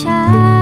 ช้า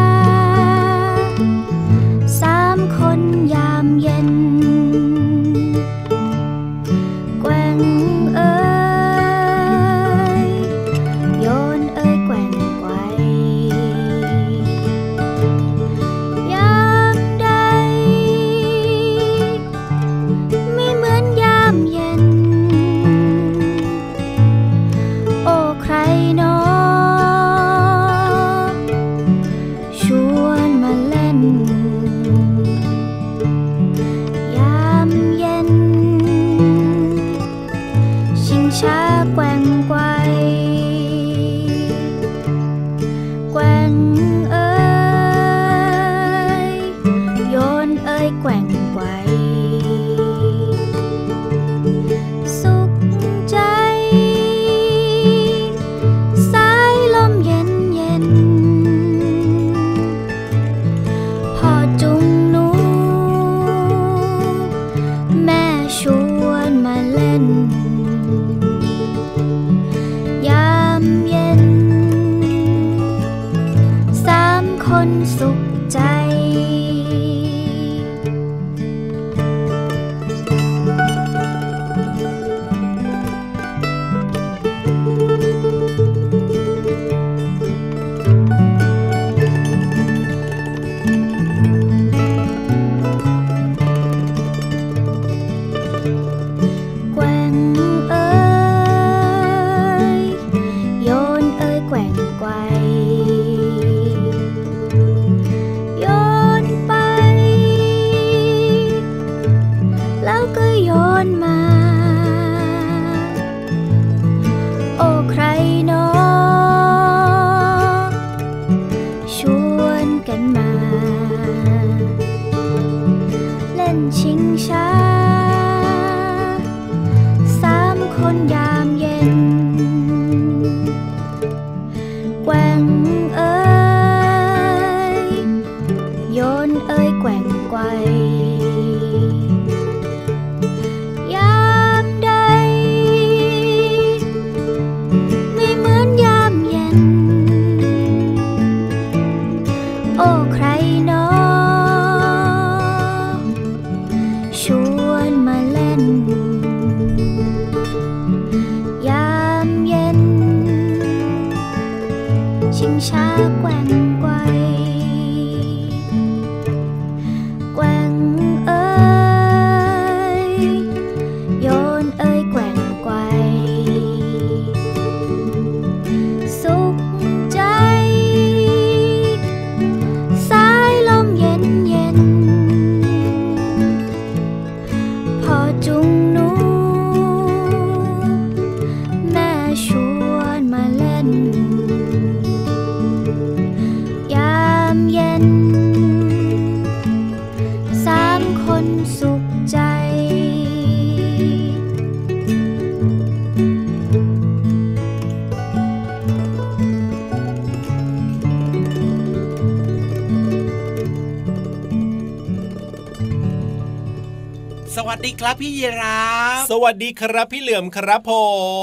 วัสดีครับพี่ยีราฟสวัสดีครับพี่เหลือมครับผ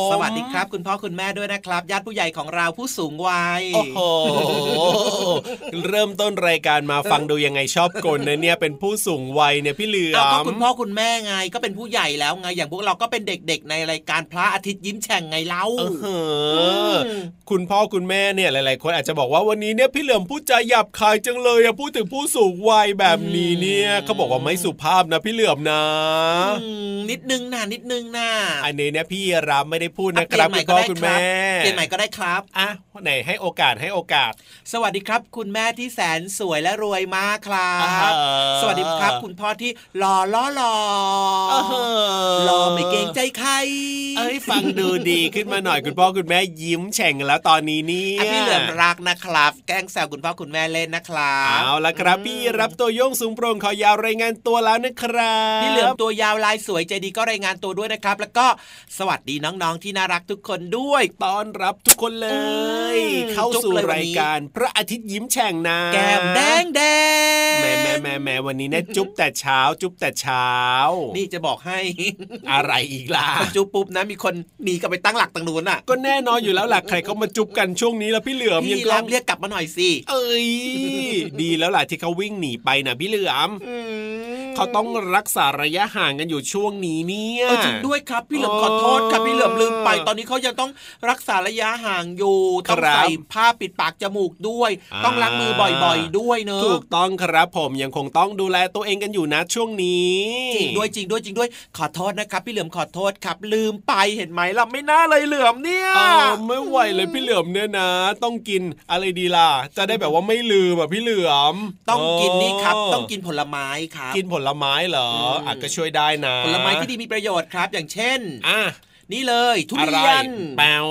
มสวัสดีครับ คุณพ่อคุณแม่ด้วยนะครับ ญาติผู้ใหญ่ของเราผู้สูงวัยโอ้โหเริ่มต้นรายการมาฟังดูยังไงชอบกลนะเนี่ยเป็นผู้สูงวัยเนี่ยพี่เหลือเอาก็มคุณพ่อคุณแม่ไงก็เป็นผู้ใหญ่แล้วไงอย่างพวกเราก็เป็นเด็กๆ ในรายการพระอาทิตย์ยิ้มแฉ่งไงเล่าเออเหอะคุณพ่อคุณแม่เนี่ยหลายๆ คนอาจจะบอกว่าวันนี้เนี่ยพี่เหลือมพูดจาหยาบคายจังเลยอะพูดถึงผู้สูงวัยแบบนี้เนี่ยเขาบอกว่าไม่สุภาพนะพี่เหลือมนะอืมนิดนึงนะนิดนึงนะอันนี้เนี่ยพี่รับไม่ได้พูดอะนะครับเปลี่คุยนณใหม่พ่อก็คุณได้แม่ครับเปลี่ยนใหม่ก็ได้ครับอะไหนให้โอกาสให้โอกาส สวัสดีครับ คุณแม่ที่แสนสวยและรวยมากครัอ่าบสวัสดีครับ คุณพ่อที่หล่อล้อหล่อเออหล่อไม่เกรงใจใครเอ้ยฟังดูดีขึ้นมาหน่อยคุณพ่อคุณแม่ยิ้มแฉ่งแล้วตอนนี้เนี่ยอะพี่เหลือมรักนะครับ แกล้งแซวคุณพ่อคุณแม่เล่นนะครับเอาละครับ พี่รับตัวโยงสูงโปร่งขอยาวรายงานตัวแล้วนะครับพี่เหลือมตัวยาวลายสวยใจดีก็รายงานตัวด้วยนะครับ แล้วก็สวัสดีน้องๆที่น่ารักทุกคนด้วยต้อนรับทุกคนเลยอืมเข้าจุ๊บสู่เลยวันรายนี้การพระอาทิตย์ยิ้มแฉ่งนะแก้มแดงแดงแม่แม่แม่แม่วันนี้เนี่ยจุ๊บแต่เช้า จุ๊บแต่เช้า นี่จะบอกให้อะไรอีกล่ะพอจุ๊บปุ๊บนะมีคนหนีกลับไปตั้งหลักตรงนู้นอะ ก็แน่นอนอยู่แล้วหลักใครเขามาจุ๊บกันช่วงนี้แล้วพี่เหลือมยังพี่กล้รัอบงเรียกกลับมาหน่อยสิเอ้ยดีแล้วล่ะที่เขาวิ่งหนีไปนะพี่เหลือมอืม เขาต้องรักษาระยะห่างกันอยู่ช่วงนี้เนี่ยเออจริงด้วยครับพี่เหลือมขอโทษครับพี่เหลือมลืมไป ตอนนี้เขายังต้องรักษาระยะห่างอยู่ต้องใส่ผ้าปิดปากจมูกด้วย ต้องล้างมือบ่อยๆ ด้วยเนอะถูกต้องครับผมยังคงต้องดูแลตัวเองกันอยู่นะช่วงนี้จริงด้วยจริงด้วยจริงด้วย ขอโทษนะครับ พี่เหลือมขอโทษครับ ลืมไปเห็นไหมล่ะไม่น่าเลยเหลือมเนี่ยเออไม่ไหวเลยพี่เหลือมเนี่ยนะ ต้องกินอะไรดีล่ะจะได้แบบว่าไม่ลืมอะพี่เหลือม ต้องกินนี่ครับเต้องกินผลไม้ครับกินผลไม้เหรออืมอะก็ช่วยได้นะผลไม้ที่ดีมีประโยชน์ครับ อย่างเช่นอะนี่เลยทุอะไรเรียนแปว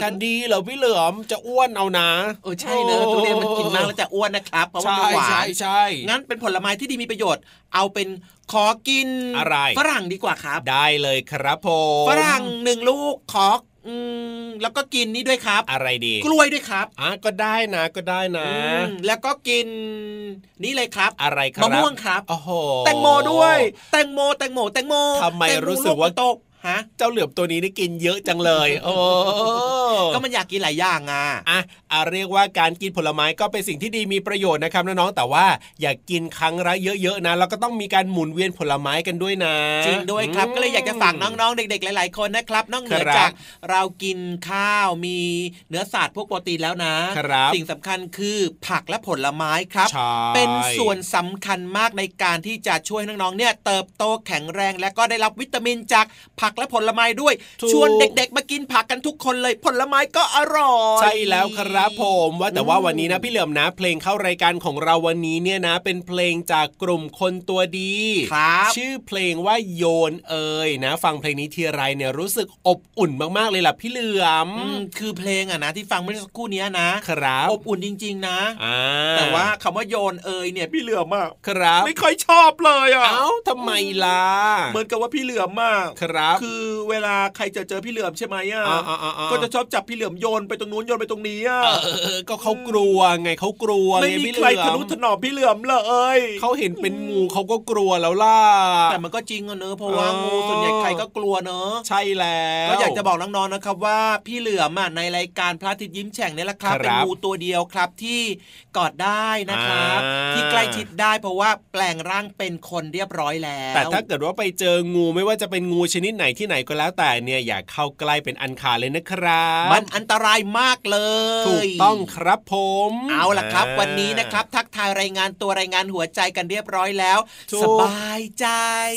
จะดีเหรอพี่เหลือมจะอ้วนเอานะเออใช่เนอะทุเรียนมันกินมากแล้วจะอ้วนนะครับเพราะว่าใช่มันหวาใช่นใช่งั้นเป็นผลไม้ที่ดีมีประโยชน์ เอาเป็นขอกินอะไรฝรั่งดีกว่าครับ ได้เลยครับผมฝรั่งหนึ่งลูกขอ อืมแล้วก็กินนี่ด้วยครับ อะไรดี กล้วยด้วยครับอะก็ได้นะก็ได้นะอืมแล้วก็กินนี่เลยครับ อะไรครับมะม่วงครับโอ้โหแตงโมด้วย แตงโมแตงโมแตงโมทำไมแตงโรู้สึกว่าลูโตกฮะเจ้าเหลือมตัวนี้ได้กินเยอะจังเลย โอ้ก็มันอยากกินหลายอย่างอะอะอะ เรียกว่าการกินผลไม้ก็เป็นสิ่งที่ดีมีประโยชน์นะครับน้องๆแต่ว่าอย่ากกินครั้งละเยอะๆนะแล้วก็ต้องมีการหมุนเวียนผลไม้กันด้วยนะจริงด้วยครับมก็เลยอยากจะฝากน้องๆ เด็ก ๆ หลาย ๆ คนนะครับนอกเหนือครับจากเรากินข้าวมีเนื้อสัตว์พวกโปรตีนแล้วนะครับสิ่งสำคัญคือผักและผลไม้ครับใช่เป็นส่วนสำคัญมากในการที่จะช่วยน้องๆเนี่ยเติบโตแข็งแรงและก็ได้รับวิตามินจากผักและผลไม้ด้วยถูกชวนเด็ก ๆ มากินผักกันทุกคนเลยผลไม้ก็อร่อยใช่แล้วครับผมว่าแต่ว่าอืมวันนี้นะพี่เหลือมนะ เพลงเข้ารายการของเราวันนี้เนี่ยนะ เป็นเพลงจากกลุ่มคนตัวดีครับชื่อเพลงว่าโยนเอ่ยนะ ฟังเพลงนี้ทีไรเนี่ยรู้สึกอบอุ่นมากๆเลยล่ะพี่เหลือมอืมคือเพลงอะนะที่ฟังเมื่อสักครู่เนี้ยนะครับอบอุ่นจริง ๆ นะอ่าแต่ว่าคำว่าโยนเอยเนี่ยพี่เหลือมอะครับไม่ค่อยชอบเลยอะเอ้าทำไมล่ะเหมือนกับว่าพี่เหลือมมากครับ คือเวลาใครจะเจอพี่เหลือมใช่ไหมอะอ่าอ่าอ่าอ่าก็จะชอบจับพี่เหลือมโยนไปตรงนู้นโยนไปตรงนี้อะเออก็เขากลัวไงเขากลัวไม่ไงมีพี่เหใครลือทนุมถนอมพี่เหลือมเลยเขาเห็นเป็นงูเขาก็กลัวแล้วล่ะแต่มันก็จริงอะเนอะเพราะว่าเอองูส่วนใหญ่ใครก็กลัวเนอะใช่แล้วก็อยากจะบอกน้องๆนะครับว่าพี่เหลือมอะในรายการพระอาทิตย์ยิ้มแฉ่งเนี่ยแหละครับครับเป็นงูตัวเดียวครับที่กอดได้นะครับอ่าที่ใกล้ชิดได้เพราะว่าแปลงร่างเป็นคนเรียบร้อยแล้ว แต่ถ้าเกิดว่าไปเจองูไม่ว่าจะเป็นงูชนิดไหนที่ไหนก็แล้วแต่เนี่ยอย่าเข้าใกล้เป็นอันขาดเลยนะครับ มันอันตรายมากเลย ถูกต้องครับผม เอาล่ะครับ วันนี้นะครับ ทักทายรายงานตัวรายงานหัวใจกันเรียบร้อยแล้วถูกสบายใจ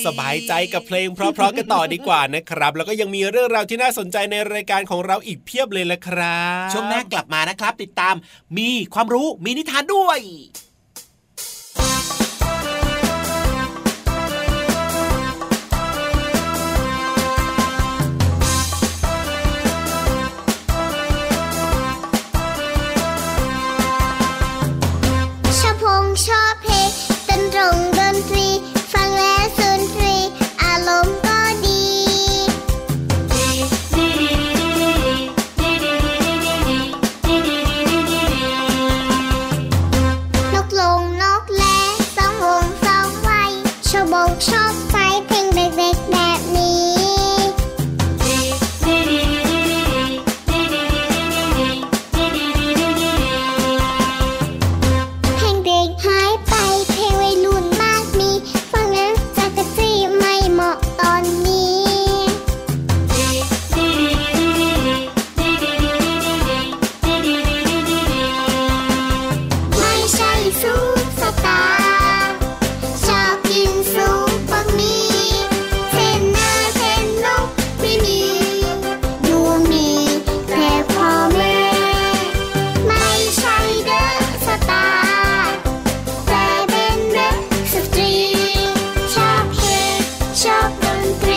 สบายใจกับเพลงเพราะๆกันต่อดีกว่านะครับ แล้วก็ยังมีเรื่องราวที่น่าสนใจในรายการของเราอีกเพียบเลยละครับ ช่วงหน้ากลับมานะครับ ติดตามมีความรู้มีนิทานด้วย Chapman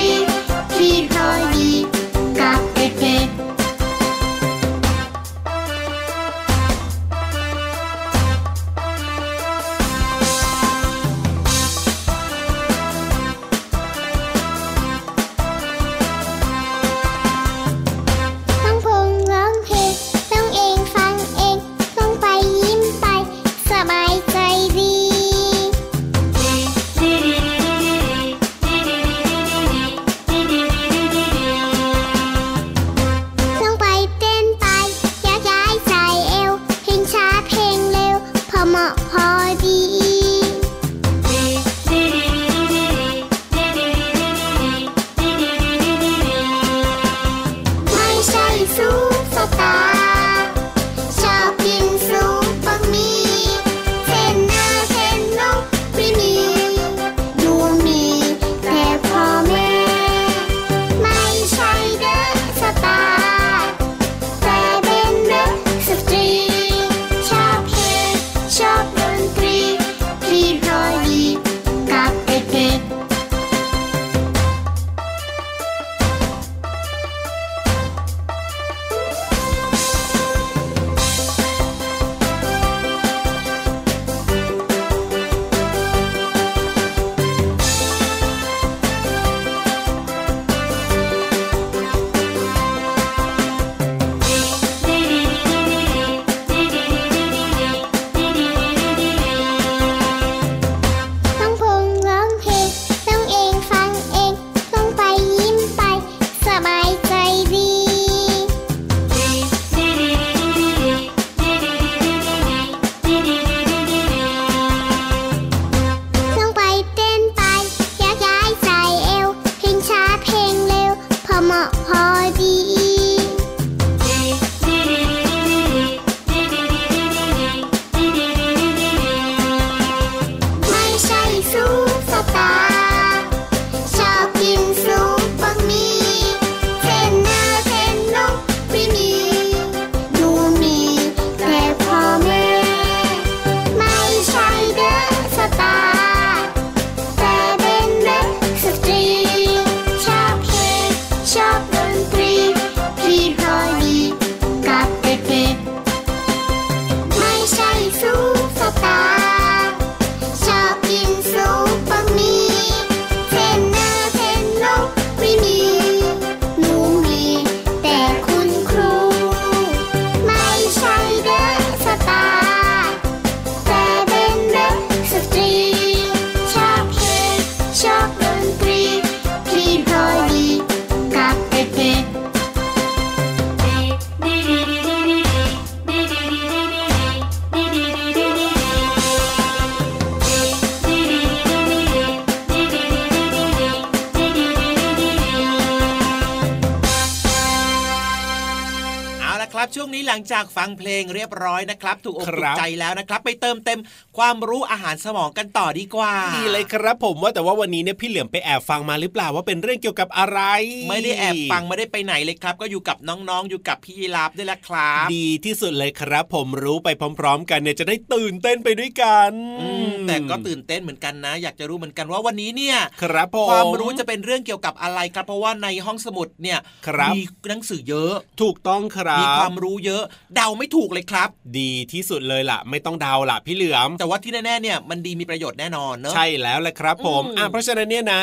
Muchas กฟังเพลงเรียบร้อยนะครับ ถูกอกคถูรักบใจแล้วนะครับ ไปเติมเต็มความรู้อาหารสมองกันต่อดีกว่าดีเลยครับผมว่าแต่ว่าวันนี้เนี่ยพี่เหลือมไปแอบฟังมาหรือเปล่าว่าเป็นเรื่องเกี่ยวกับอะไร ไม่ได้แอบฟังไม่ได้ไปไหนเลยครับ ก็อยู่กับน้องๆอยู่กับพี่ยีราฟด้วยละครับดีที่สุดเลยครับ ผมรู้ไปพร้อม ๆ กันเนี่ยจะได้ตื่นเต้นไปด้วยกันอืมแต่ก็ตื่นเต้นเหมือนกันนะ อยากจะรู้เหมือนกันว่าวันนี้เนี่ยครับผมความรู้จะเป็นเรื่องเกี่ยวกับอะไรครับ เพราะว่าในห้องสมุดเนี่ยครับมีหนังสือเยอะ ถูกต้องครับมีความรู้เยอะเดาไม่ถูกเลยครับ ดีที่สุดเลยล่ะ ไม่ต้องเดาล่ะพี่เหลือม แต่ว่าที่แน่ๆเนี่ยมันดีมีประโยชน์แน่นอนเนอะใช่แล้วแหละครับผมอืมอะเพราะฉะนั้นเนี่ยนะ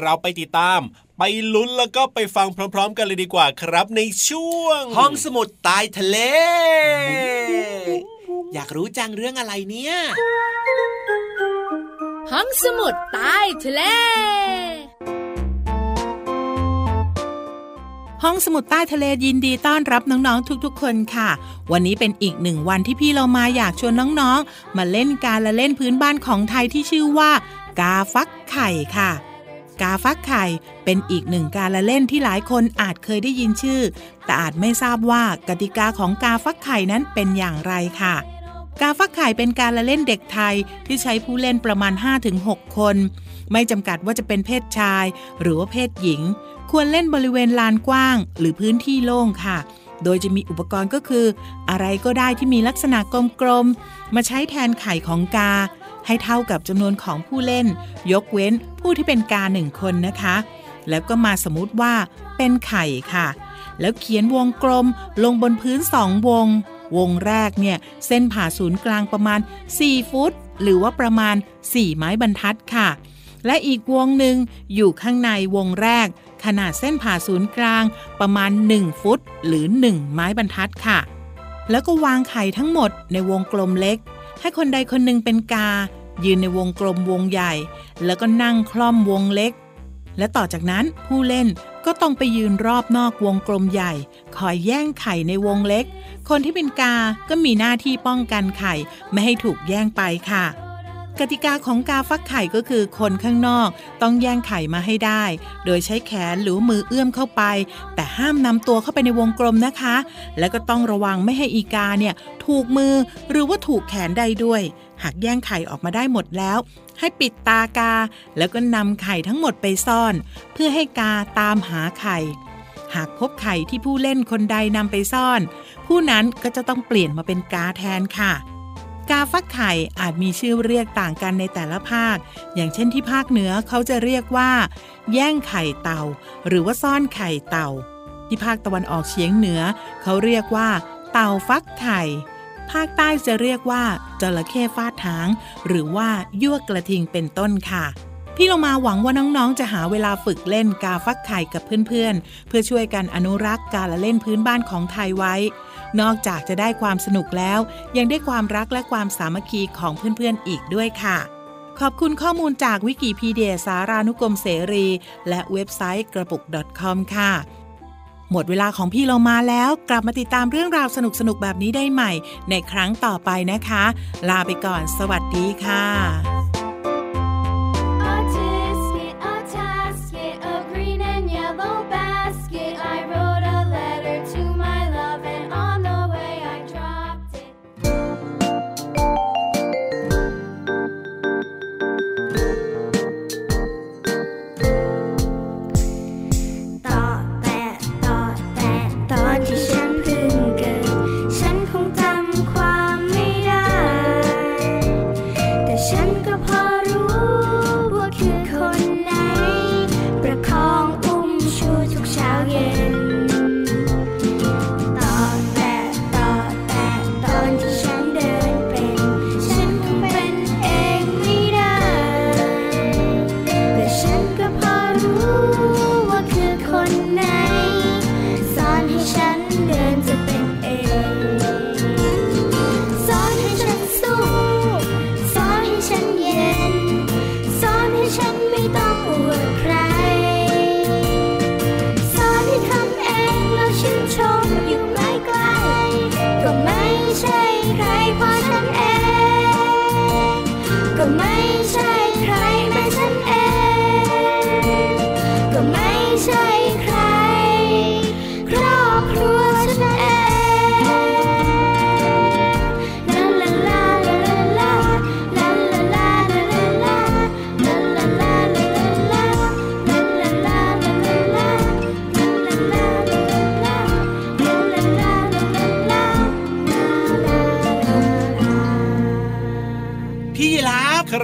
เราไปติดตามไปลุ้นแล้วก็ไปฟังพร้อม ๆ กันเลยดีกว่าครับในช่วง ห้องสมุดใต้ทะเล อยากรู้จังเรื่องอะไรเนี่ย ห้องสมุดใต้ทะเล ห้องสมุดใต้ทะเลยินดีต้อนรับน้องๆ ทุกๆ คนค่ะ วันนี้เป็นอีกหนึ่งวันที่พี่เรามาอยากชวนน้องๆ มาเล่นการละเล่นพื้นบ้านของไทยที่ชื่อว่า กาฟักไข่ค่ะ กาฟักไข่เป็นอีกหนึ่งการละเล่นที่หลายคนอาจเคยได้ยินชื่อ แต่อาจไม่ทราบว่ากติกาของกาฟักไข่นั้นเป็นอย่างไรค่ะ กาฟักไข่เป็นการละเล่นเด็กไทยที่ใช้ผู้เล่นประมาณ 5-6 คน ไม่จำกัดว่าจะเป็นเพศชาย หรือว่าเพศหญิง ควรเล่นบริเวณลานกว้าง หรือพื้นที่โล่งค่ะ โดยจะมีอุปกรณ์ก็คือ อะไรก็ได้ที่มีลักษณะกลมๆ มาใช้แทนไข่ของกา ให้เท่ากับจำนวนของผู้เล่น ยกเว้นผู้ที่เป็นกาหนึ่งคนนะคะ แล้วก็มาสมมติว่าเป็นไข่ค่ะ แล้วเขียนวงกลมลงบนพื้นสองวง วงแรกเนี่ยเส้นผ่าศูนย์กลางประมาณ 4 ฟุต หรือว่าประมาณ 4 ไม้บรรทัดค่ะและอีกวงหนึ่งอยู่ข้างในวงแรก ขนาดเส้นผ่าศูนย์กลางประมาณ 1 ฟุต หรือ 1 ไม้บรรทัดค่ะ แล้วก็วางไข่ทั้งหมดในวงกลมเล็ก ให้คนใดคนหนึ่งเป็นกา ยืนในวงกลมวงใหญ่ แล้วก็นั่งคล่อมวงเล็ก และต่อจากนั้นผู้เล่นก็ต้องไปยืนรอบนอกวงกลมใหญ่ คอยแย่งไข่ในวงเล็ก คนที่เป็นกา ก็มีหน้าที่ป้องกันไข่ไม่ให้ถูกแย่งไปค่ะ กติกาของกาฟักไข่ก็คือคนข้างนอกต้องแย่งไข่มาให้ได้ โดยใช้แขนหรือมือเอื้อมเข้าไป แต่ห้ามนำตัวเข้าไปในวงกลมนะคะ และก็ต้องระวังไม่ให้อีกาเนี่ยถูกมือหรือว่าถูกแขนใดด้วย หากแย่งไข่ออกมาได้หมดแล้ว ให้ปิดตากา แล้วก็นำไข่ทั้งหมดไปซ่อน เพื่อให้กาตามหาไข่ หากพบไข่ที่ผู้เล่นคนใดนำไปซ่อน ผู้นั้นก็จะต้องเปลี่ยนมาเป็นกาแทนค่ะ กาฟักไข่อาจมีชื่อเรียกต่างกันในแต่ละภาค อย่างเช่นที่ภาคเหนือเขาจะเรียกว่า แย่งไข่เต่า หรือว่าซ่อนไข่เต่า ที่ภาคตะวันออกเฉียงเหนือ เขาเรียกว่า เต่าฟักไข่ ภาคใต้จะเรียกว่าจระเข้ฟาดถาง หรือว่ายั่วกระทิงเป็นต้นค่ะพี่เรามาหวังว่าน้อง ๆ จะหาเวลาฝึกเล่นกาฟักไข่กับเพื่อนๆ เพื่อช่วยกันอนุรักษ์การละเล่นพื้นบ้านของไทยไว้ นอกจากจะได้ความสนุกแล้ว ยังได้ความรักและความสามัคคีของเพื่อนๆอีกด้วยค่ะ ขอบคุณข้อมูลจากวิกิพีเดียสารานุกรมเสรี และเว็บไซต์กระปุก .com ค่ะ หมดเวลาของพี่เรามาแล้ว กลับมาติดตามเรื่องราวสนุกๆแบบนี้ได้ใหม่ ในครั้งต่อไปนะคะ ลาไปก่อน สวัสดีค่ะ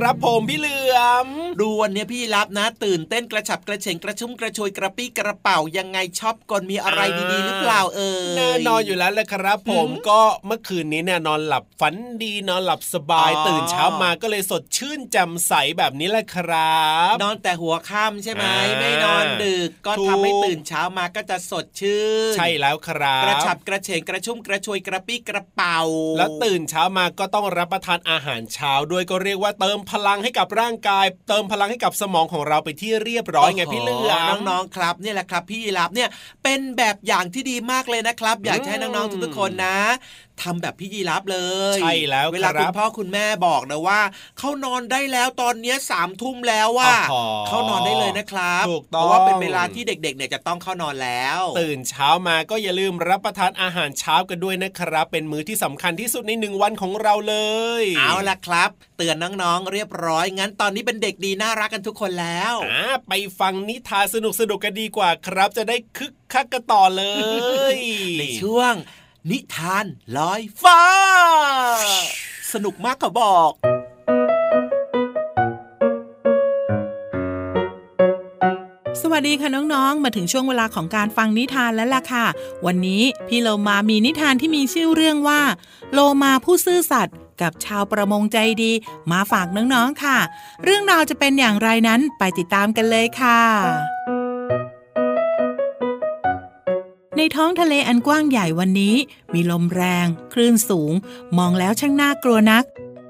ครับผมพี่เหลือม ดูวันนี้พี่รับนะ ตื่นเต้นกระฉับกระเฉงกระชุ่มกระชวยกระปี้กระเป๋ายังไงชอบกลมีอะไรดีๆหรือเปล่าเอ่ยแน่นอนอยู่แล้วแหละครับ ผมก็เมื่อคืนนี้เนี่ยนอนหลับฝันดีนอนหลับสบายอ๋อตื่นเช้ามาก็เลยสดชื่นแจ่มใสแบบนี้แหละครับ นอนแต่หัวค่ำใช่ไหมอ่าไม่นอนดึกก็ถูกทำให้ตื่นเช้ามาก็จะสดชื่น ใช่แล้วครับ กระฉับกระเฉงกระชุ่มกระชวยกระปี้กระเป๋า แล้วตื่นเช้ามาก็ต้องรับประทานอาหารเช้าด้วยก็เรียกว่าเติมพลังให้กับร่างกาย เติมพลังให้กับสมองของเราไปที่เรียบร้อยไงพี่เหลือมน้องๆครับเนี่ยแหละครับ พี่ยีรับเนี่ยเป็นแบบอย่างที่ดีมากเลยนะครับ อยากจะให้น้องๆทุกๆคนนะ ทำแบบพี่ยีรับเลยใช่แล้วเวลาครัคุบณพ่อคุณแม่บอกนะว่าเขานอนได้แล้วตอนเนี้ยสามทุ่มแล้วว่าอ๋อเขานอนได้เลยนะครับถูกเพต้องราะว่าเป็นเวลาที่เด็กๆเนี่ยจะต้องเข้านอนแล้ว ตื่นเช้ามาก็อย่าลืมรับประทานอาหารเช้ากันด้วยนะครับ เป็นมื้อที่สำคัญที่สุดในหนึ่งวันของเราเลย เอาละครับ เตือนน้องๆเรียบร้อย งั้นตอนนี้เป็นเด็กดีน่ารักกันทุกคนแล้วอ่าไปฟังนิทานสนุกสนุกๆกันดีกว่าครับ จะได้คึกคักกันต่อเลย ในช่วง นิทานลอยฟ้า สนุกมากก็บอก สวัสดีค่ะน้องๆ มาถึงช่วงเวลาของการฟังนิทานแล้วล่ะค่ะ วันนี้พี่โลมามีนิทานที่มีชื่อเรื่องว่า โลมาผู้ซื่อสัตย์กับชาวประมงใจดีมาฝากน้องๆค่ะ เรื่องราวจะเป็นอย่างไรนั้นไปติดตามกันเลยค่ะ ในท้องทะเลอันกว้างใหญ่วันนี้ มีลมแรง คลื่นสูง มองแล้วช่างน่ากลัวนัก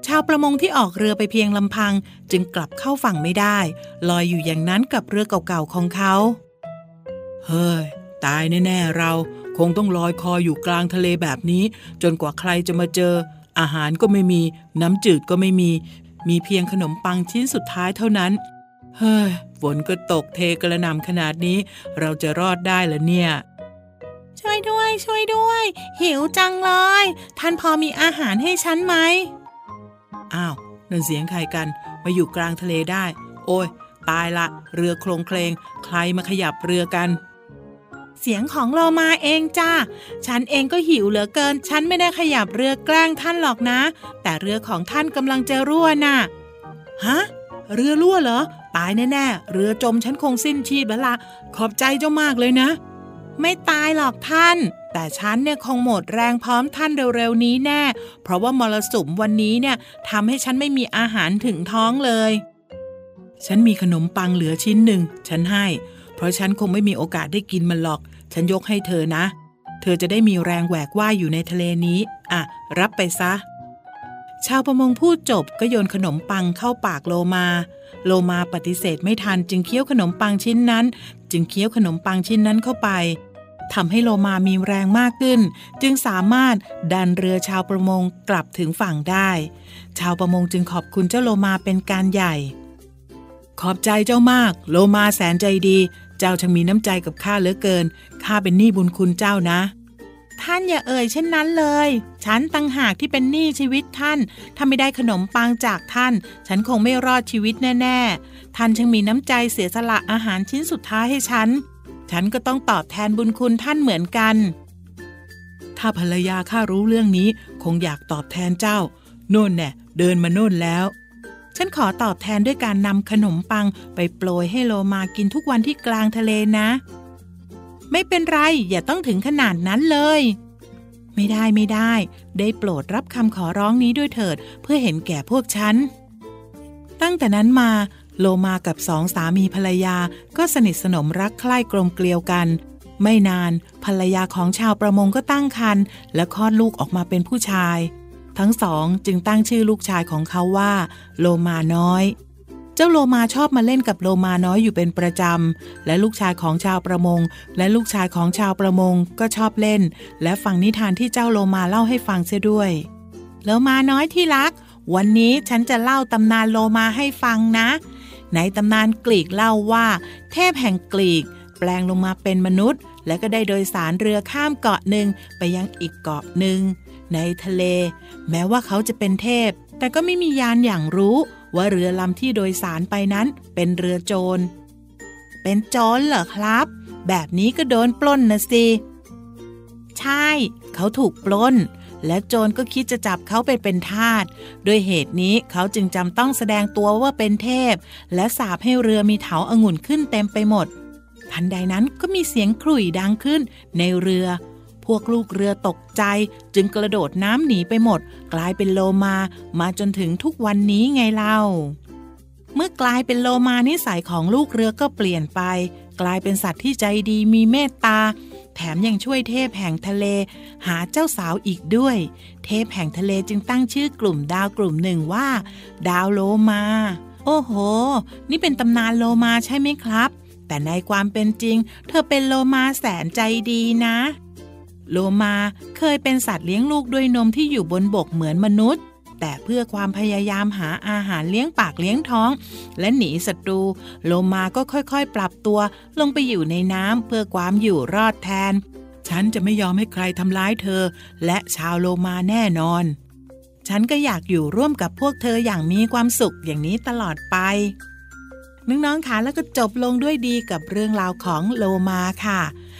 ชาวประมงที่ออกเรือไปเพียงลำพัง จึงกลับเข้าฝั่งไม่ได้ ลอยอยู่อย่างนั้นกับเรือเก่าๆของเขา เฮ้ย ตายแน่ๆเราคงต้องลอยคออยู่กลางทะเลแบบนี้ จนกว่าใครจะมาเจอ อาหารก็ไม่มี น้ำจืดก็ไม่มี มีเพียงขนมปังชิ้นสุดท้ายเท่านั้น เฮ้ยฝนก็ตกเทกระหน่ำขนาดนี้ เราจะรอดได้เหรอเนี่ย ช่วยด้วย ช่วยด้วย หิวจังเลย ท่านพอมีอาหารให้ฉันไหมอ้าวนั่นเสียงใครกันมาอยู่กลางทะเลได้ โอ้ย ตายละ เรือโครงเคลง ใครมาขยับเรือกัน เสียงของโลมาเองจ้าฉันเองก็หิวเหลือเกิน ฉันไม่ได้ขยับเรือแกล้งท่านหรอกนะ แต่เรือของท่านกำลังจะรั่วน่ะฮะเรือรั่วเหรอ ตายแน่ๆ เรือจมฉันคงสิ้นชีพแล้วละขอบใจเจ้ามากเลยนะ ไม่ตายหรอกท่าน แต่ฉันเนี่ยคงหมดแรงพร้อมท่านเร็วๆนี้แน่ เพราะว่ามรสุมวันนี้เนี่ยทำให้ฉันไม่มีอาหารถึงท้องเลย ฉันมีขนมปังเหลือชิ้นหนึ่ง ฉันให้ เพราะฉันคงไม่มีโอกาสได้กินมันหรอก ฉันยกให้เธอนะ เธอจะได้มีแรงแหวกว่ายอยู่ในทะเลนี้ อะ รับไปซะ ชาวประมงพูดจบก็โยนขนมปังเข้าปากโลมา โลมาปฏิเสธไม่ทันจึงเคี้ยวขนมปังชิ้นนั้น จึงเคี้ยวขนมปังชิ้นนั้นเข้าไปทำให้โลมามีแรงมากขึ้น จึงสามารถดันเรือชาวประมงกลับถึงฝั่งได้ ชาวประมงจึงขอบคุณเจ้าโลมาเป็นการใหญ่ ขอบใจเจ้ามาก โลมาแสนใจดี เจ้าช่างมีน้ำใจกับข้าเหลือเกินข้าเป็นหนี้บุญคุณเจ้านะ ท่านอย่าเอ่ยเช่นนั้นเลย ฉันตังหากที่เป็นหนี้ชีวิตท่าน ถ้าไม่ได้ขนมปังจากท่าน ฉันคงไม่รอดชีวิตแน่ ๆ ท่านช่างมีน้ำใจเสียสละอาหารชิ้นสุดท้ายให้ฉัน ฉันก็ต้องตอบแทนบุญคุณท่านเหมือนกัน ถ้าภรรยาข้ารู้เรื่องนี้คงอยากตอบแทนเจ้า โน่นแน่เดินมาโน่นแล้ว ฉันขอตอบแทนด้วยการนำขนมปังไปโปรยให้โลมากินทุกวันที่กลางทะเลนะ ไม่เป็นไร อย่าต้องถึงขนาดนั้นเลยไม่ได้ไม่ได้ ได้โปรดรับคำขอร้องนี้ด้วยเถิด เพื่อเห็นแก่พวกฉัน ตั้งแต่นั้นมา โลมากับสองสามีภรรยาก็สนิทสนมรักใคร่กลมเกลียวกัน ไม่นานภรรยาของชาวประมงก็ตั้งครรภ์และคลอดลูกออกมาเป็นผู้ชาย ทั้งสองจึงตั้งชื่อลูกชายของเขาว่า โลมาน้อย เจ้าโลมาชอบมาเล่นกับโลมาน้อยอยู่เป็นประจำ และลูกชายของชาวประมง และลูกชายของชาวประมงก็ชอบเล่น และฟังนิทานที่เจ้าโลมาเล่าให้ฟังเสียด้วย โลมาน้อยที่รัก วันนี้ฉันจะเล่าตำนานโลมาให้ฟังนะ ในตำนานกรีกเล่าว่า เทพแห่งกรีก แปลงลงมาเป็นมนุษย์ และก็ได้โดยสารเรือข้ามเกาะหนึ่งไปยังอีกเกาะหนึ่ง ในทะเล แม้ว่าเขาจะเป็นเทพ แต่ก็ไม่มียานอย่างรู้ว่าเรือลำที่โดยสารไปนั้นเป็นเรือโจร เป็นโจรเหรอครับ แบบนี้ก็โดนปล้นนะสิ ใช่ เขาถูกปล้น และโจรก็คิดจะจับเขาไปเป็นทาสด้วยเหตุนี้เขาจึงจำต้องแสดงตัวว่าเป็นเทพ และสาบให้เรือมีเถาองุ่นขึ้นเต็มไปหมด ทันใดนั้นก็มีเสียงขลุ่ยดังขึ้นในเรือ พวกลูกเรือตกใจ จึงกระโดดน้ำหนีไปหมด กลายเป็นโลมา มาจนถึงทุกวันนี้ไงเล่าเมื่อกลายเป็นโลมานิสัยของลูกเรือก็เปลี่ยนไป กลายเป็นสัตว์ที่ใจดีมีเมตตา แถมยังช่วยเทพแห่งทะเล หาเจ้าสาวอีกด้วย เทพแห่งทะเลจึงตั้งชื่อกลุ่มดาวกลุ่มหนึ่งว่า ดาวโลมา โอ้โห นี่เป็นตำนานโลมาใช่ไหมครับ แต่ในความเป็นจริง เธอเป็นโลมาแสนใจดีนะ โลมาเคยเป็นสัตว์เลี้ยงลูกด้วยนมที่อยู่บนบกเหมือนมนุษย์ แต่เพื่อความพยายามหาอาหารเลี้ยงปากเลี้ยงท้อง และหนีศัตรู โลมาก็ค่อยๆ ปรับตัว ลงไปอยู่ในน้ำเพื่อความอยู่รอดแทน ฉันจะไม่ยอมให้ใครทำร้ายเธอ และชาวโลมาแน่นอน ฉันก็อยากอยู่ร่วมกับพวกเธออย่างมีความสุขอย่างนี้ตลอดไปน้องๆคะแล้วก็จบลงด้วยดีกับเรื่องราวของโลมาค่ะ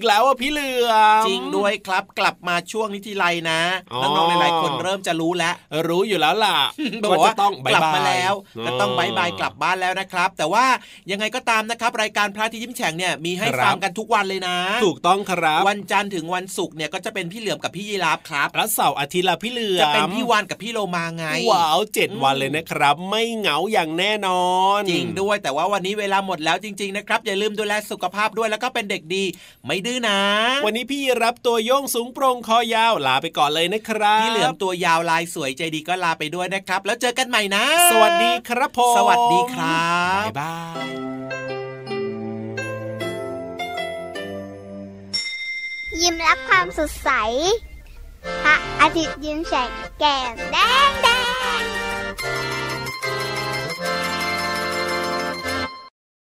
กแล้วอะพี่เหลือมจริงด้วยครับกลับมาช่วงนิติไลนะอ๋อน้องๆหลายๆคนเริ่มจะรู้แล้ว รู้อยู่แล้วล่ะบอกว่าจะต้องกลับบ๊ยมาแล้วอ๋อก็ต้องบายบายกลับบ้านแล้วนะครับ แต่ว่ายังไงก็ตามนะครับรายการพระอาที่ยิ้มแฉ่งเนี่ยมีให้ครับฟังกันทุกวันเลยนะ ถูกต้องครับ วันจันทร์ถึงวันศุกร์เนี่ยก็จะเป็นพี่เหลือมกับพี่ยีราฟครับแล้วเสาร์อาทิตย์ละพี่เหลือมจะเป็นพี่วานกับพี่โลมาไงว้าวเจ็ดอืมวันเลยนะครับ ไม่เหงาอย่างแน่นอน จริงด้วยแต่ว่าวันนี้เวลาหมดแล้วจริง ๆนะครับ อย่าลืมดูแลสุขภาพด้วยแล้วก็เป็นเด็กดีไม่ดื้อนะ วันนี้พี่รับตัวโยงสูงโปร่งคอยาวลาไปก่อนเลยนะครับพี่เหลือมตัวยาวลายสวยใจดีก็ลาไปด้วยนะครับ แล้วเจอกันใหม่นะ สวัสดีครับผมสวัสดีครับบ๊ายบายยิ้มรับความสดใสพระอาทิตย์ยิ้มแฉกแก้มแดงแด